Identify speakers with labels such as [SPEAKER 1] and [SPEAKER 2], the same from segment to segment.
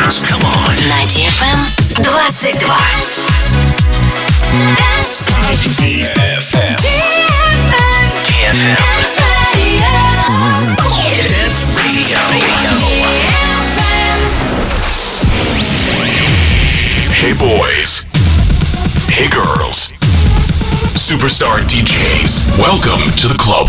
[SPEAKER 1] dance. Come on.
[SPEAKER 2] На DFM 22. Dance
[SPEAKER 1] DFM. DFM. Dance Radio. Hey boys. Hey girls. Superstar DJs. Welcome to the club.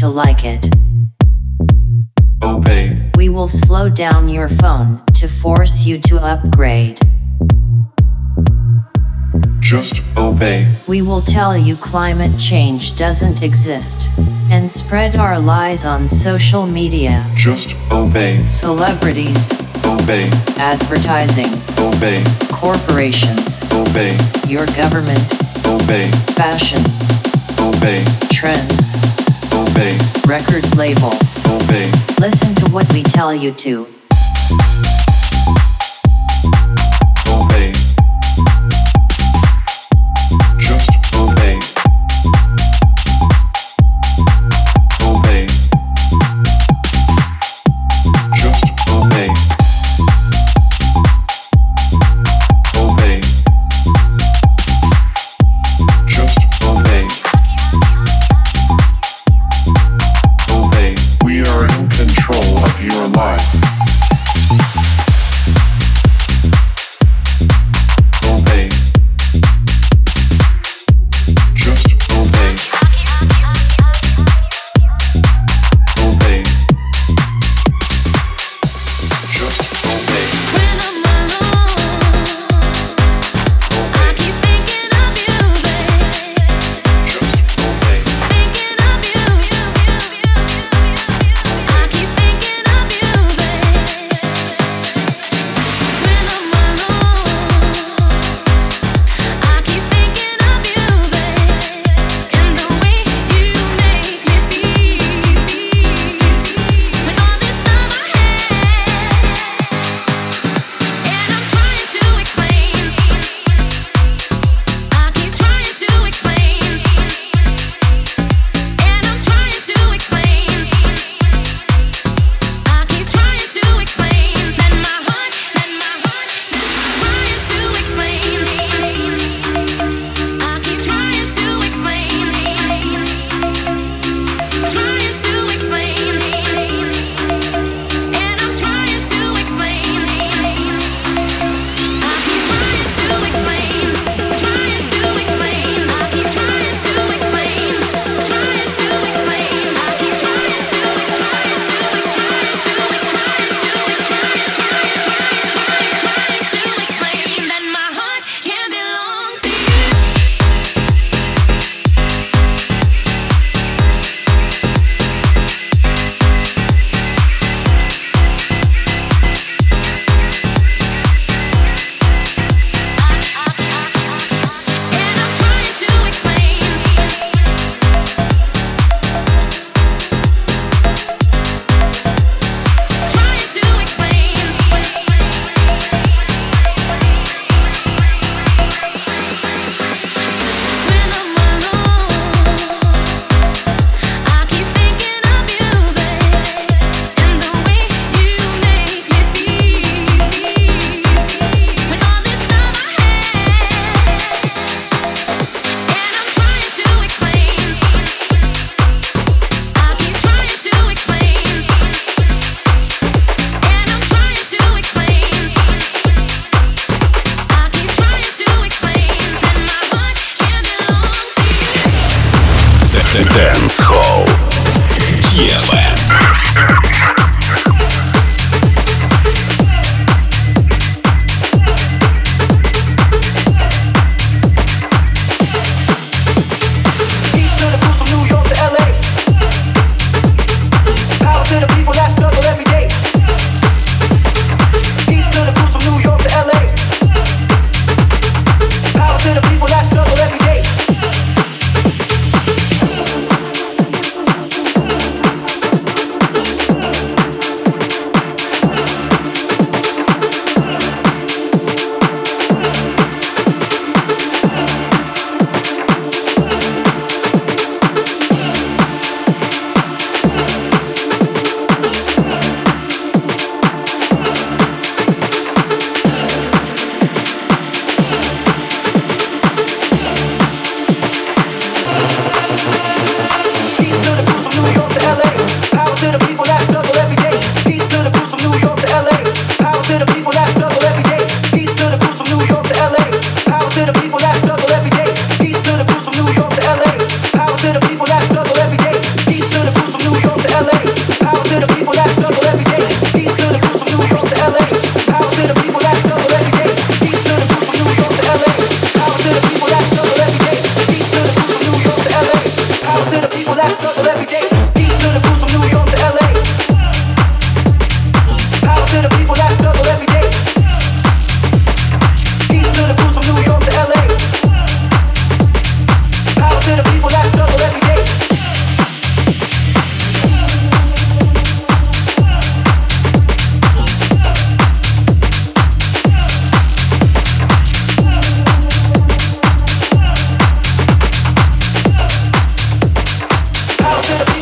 [SPEAKER 3] To like it.
[SPEAKER 4] obey.
[SPEAKER 3] We will slow down your phone to force you to upgrade.
[SPEAKER 4] Just obey,
[SPEAKER 3] We will tell you climate change doesn't exist and spread our lies on social media.
[SPEAKER 4] just obey,
[SPEAKER 3] Celebrities,
[SPEAKER 4] obey,
[SPEAKER 3] advertising,
[SPEAKER 4] obey,
[SPEAKER 3] corporations,
[SPEAKER 4] obey,
[SPEAKER 3] your government,
[SPEAKER 4] obey,
[SPEAKER 3] fashion,
[SPEAKER 4] obey,
[SPEAKER 3] trends,
[SPEAKER 4] obey,
[SPEAKER 3] record labels.
[SPEAKER 4] obey.
[SPEAKER 3] Listen to what we tell you to.
[SPEAKER 5] said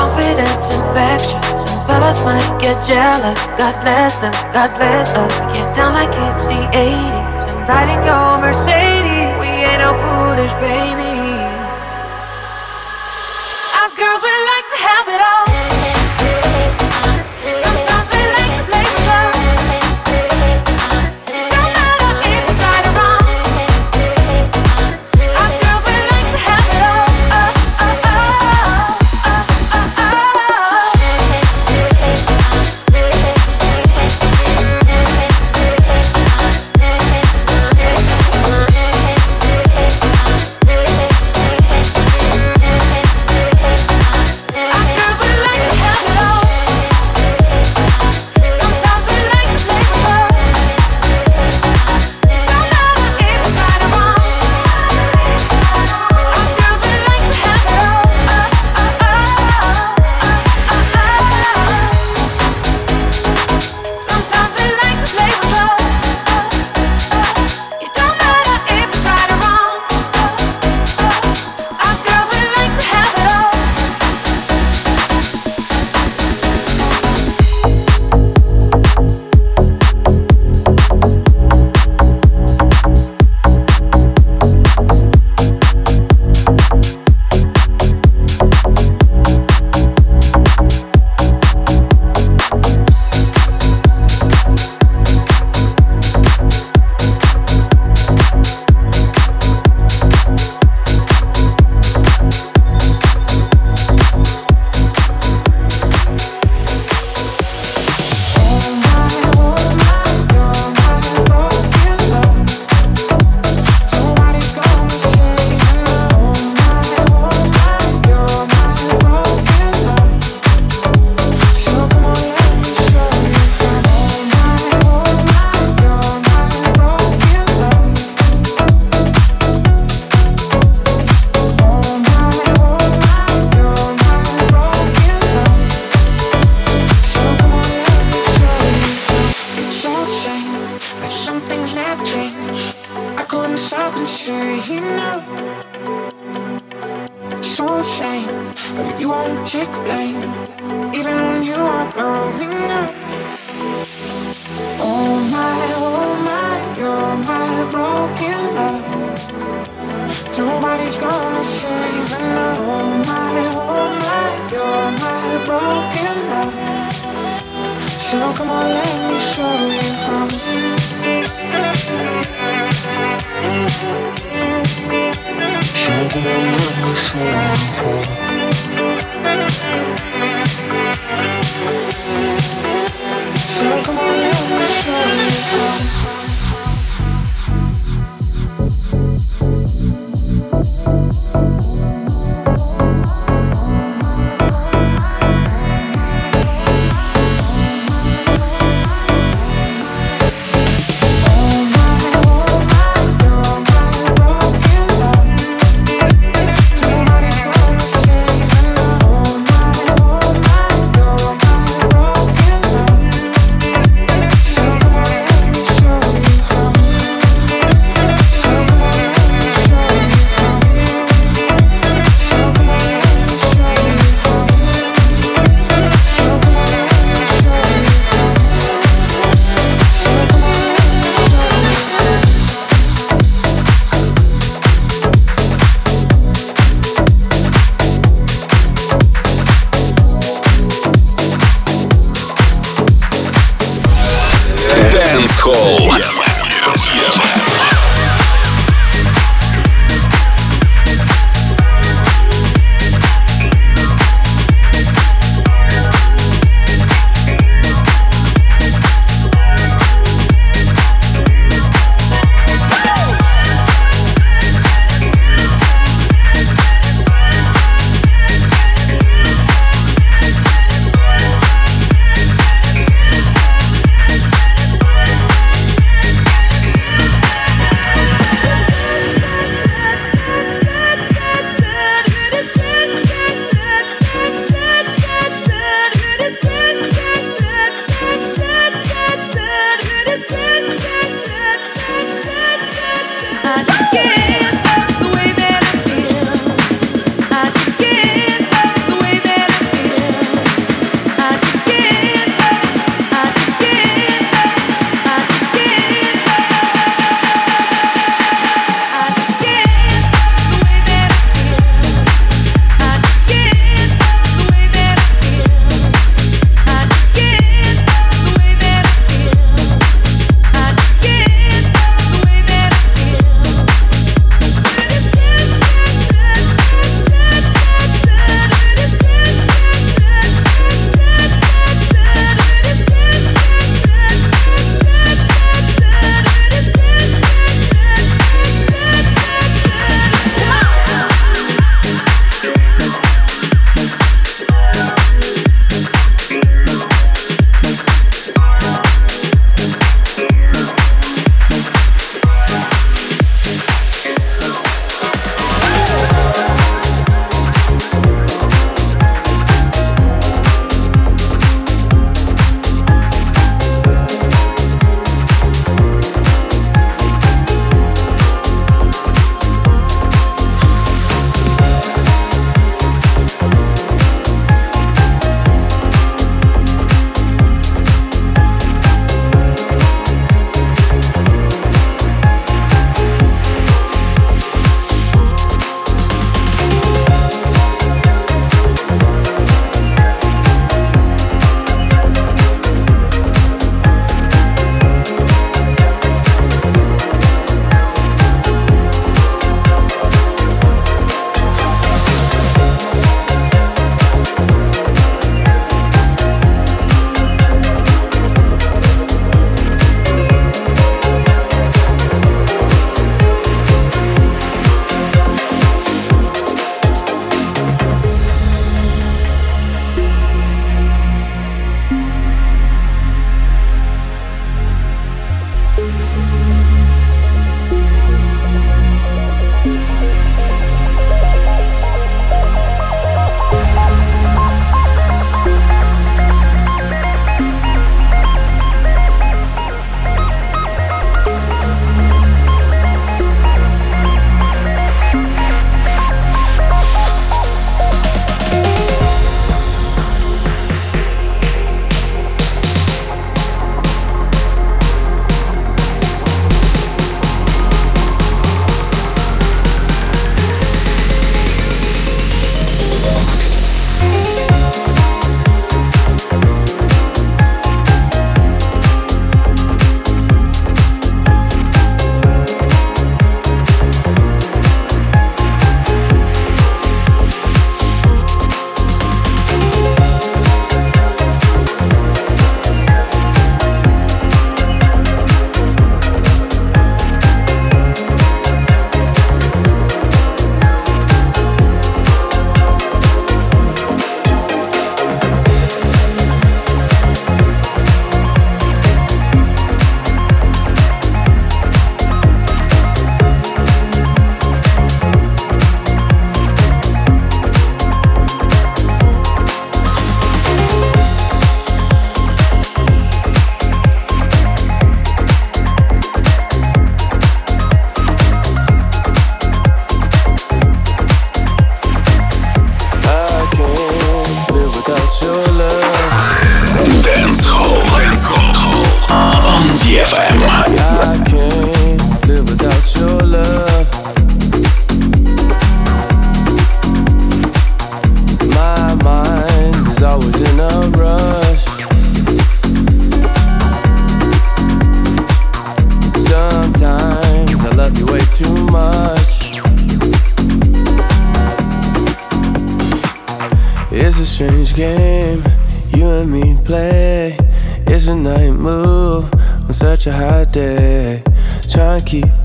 [SPEAKER 5] Confidence infectious, some fellas might get jealous. God bless them, God bless us. Get down like it's the 80s. I'm riding your Mercedes. We ain't no foolish babies. Us girls, we like to have it all.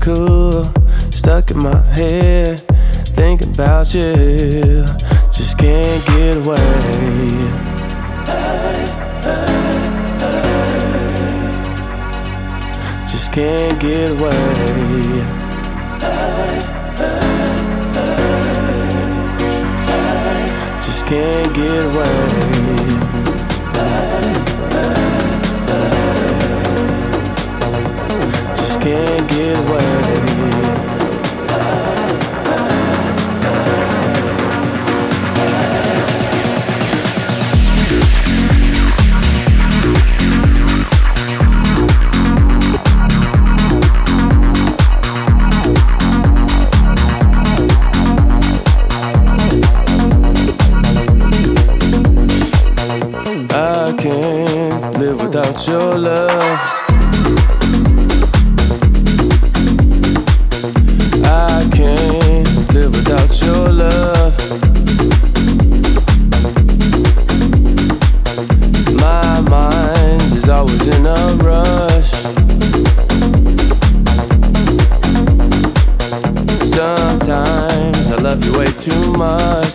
[SPEAKER 6] Cool, stuck in my head, thinking about you. Just can't get away. Just can't get away. Just can't get away. Can't get away. I can't live without your love. Too much.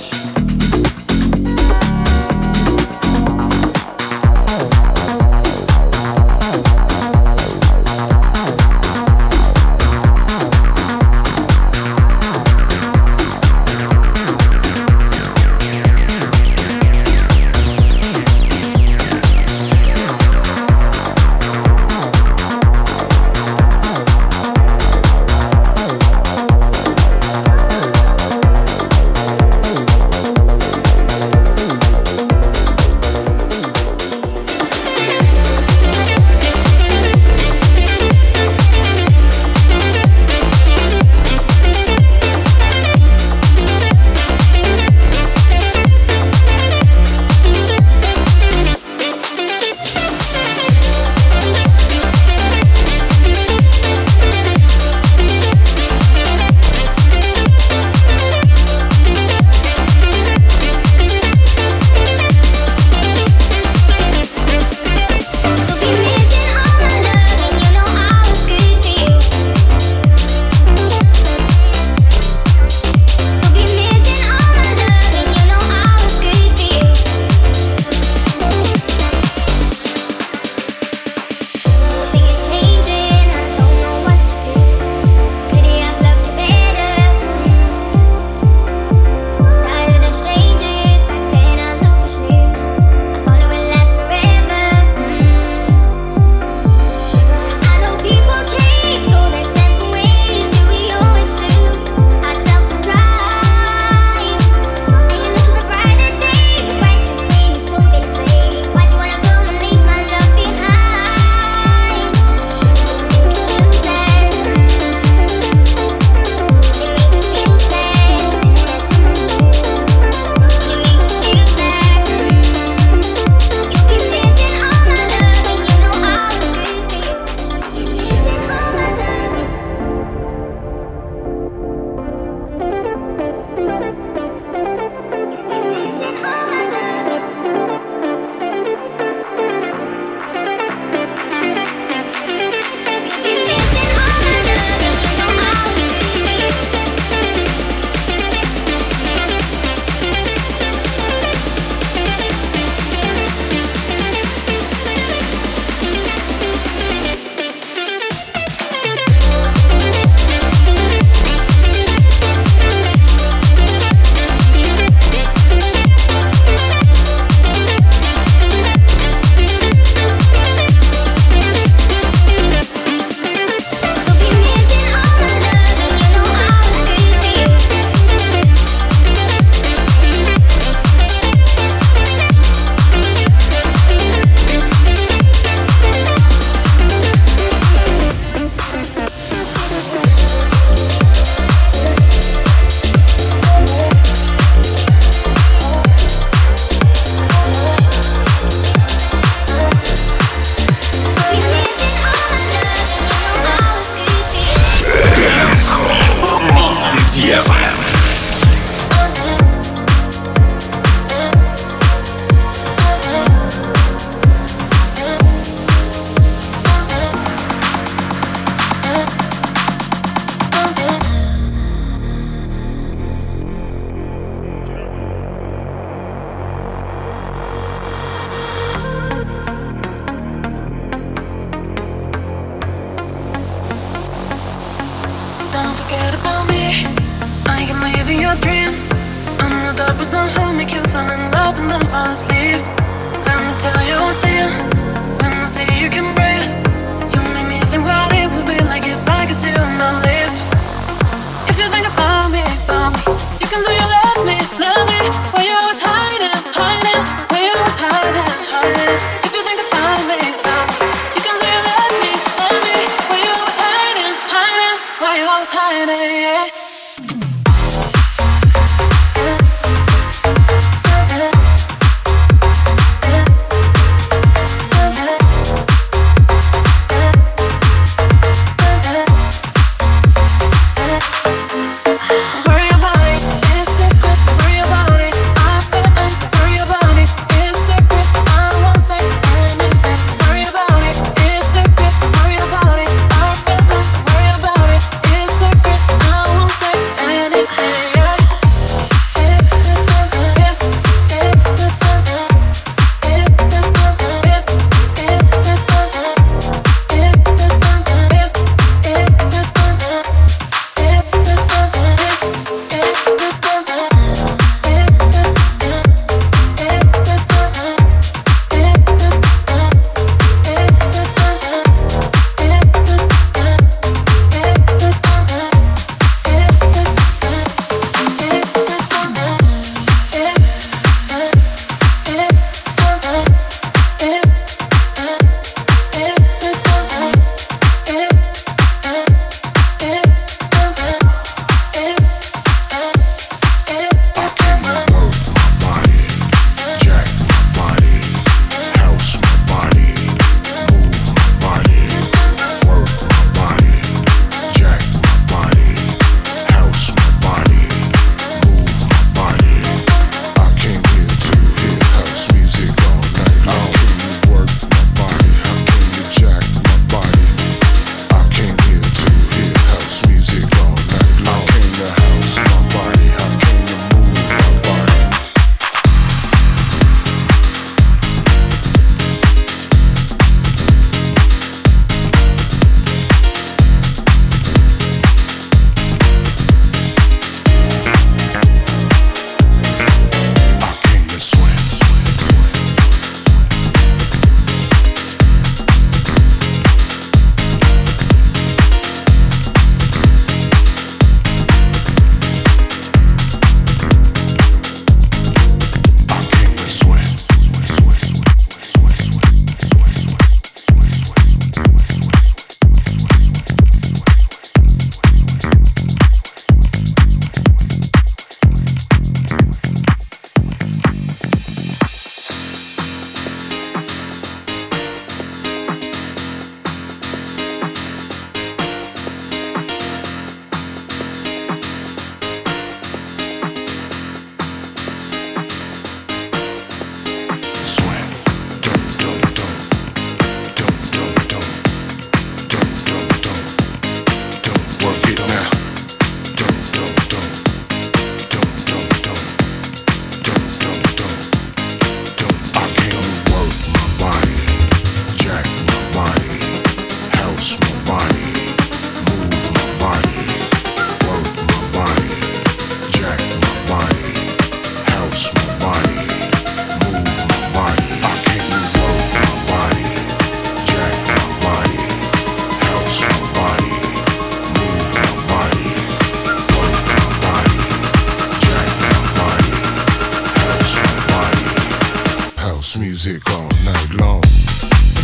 [SPEAKER 7] house music all
[SPEAKER 1] night long.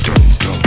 [SPEAKER 1] Dum, dum.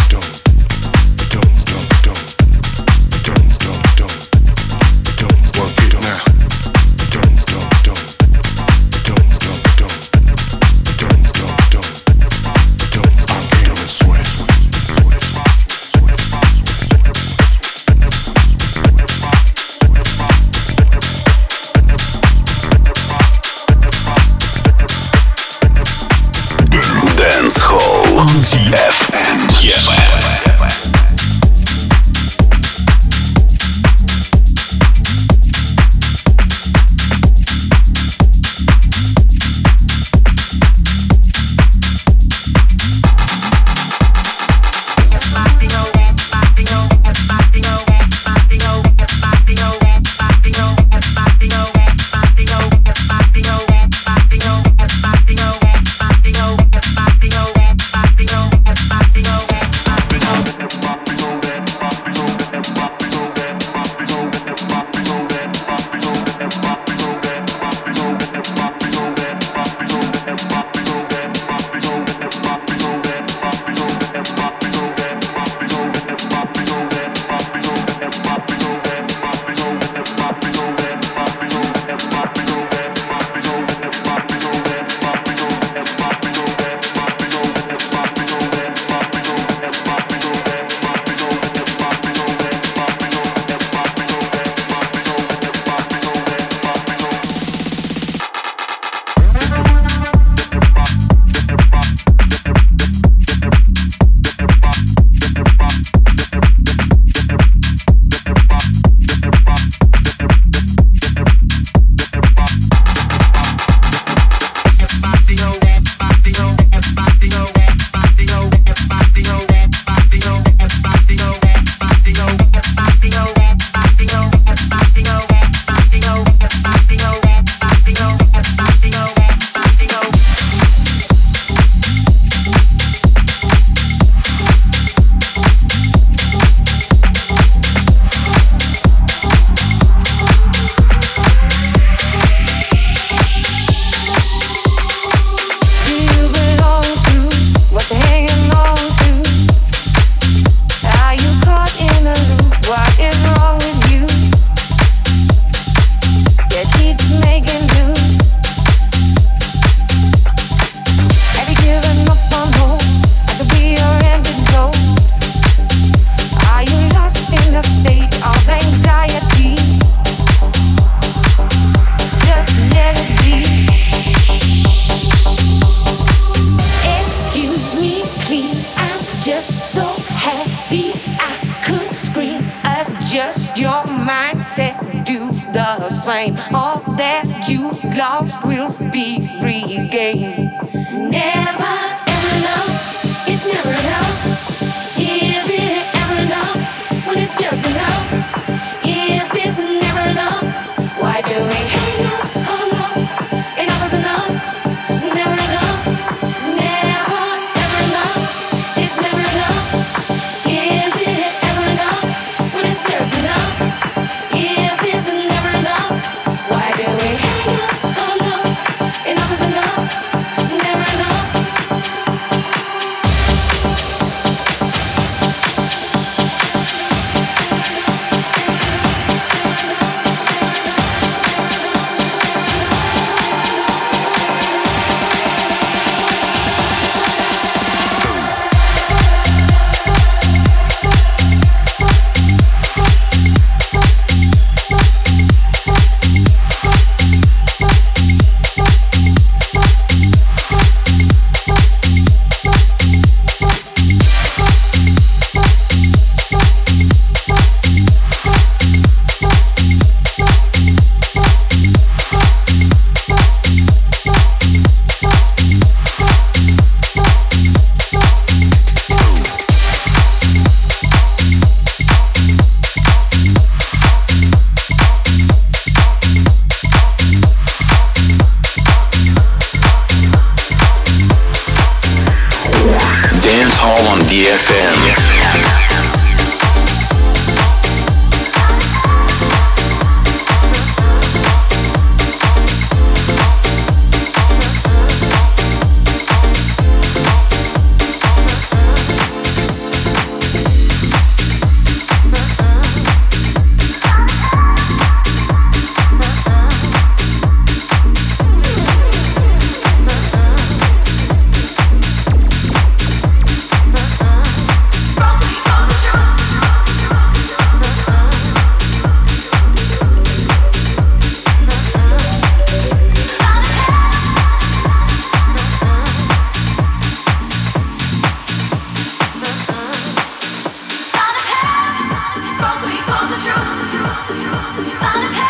[SPEAKER 8] Thank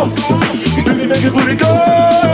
[SPEAKER 9] Deli it
[SPEAKER 10] pretty good.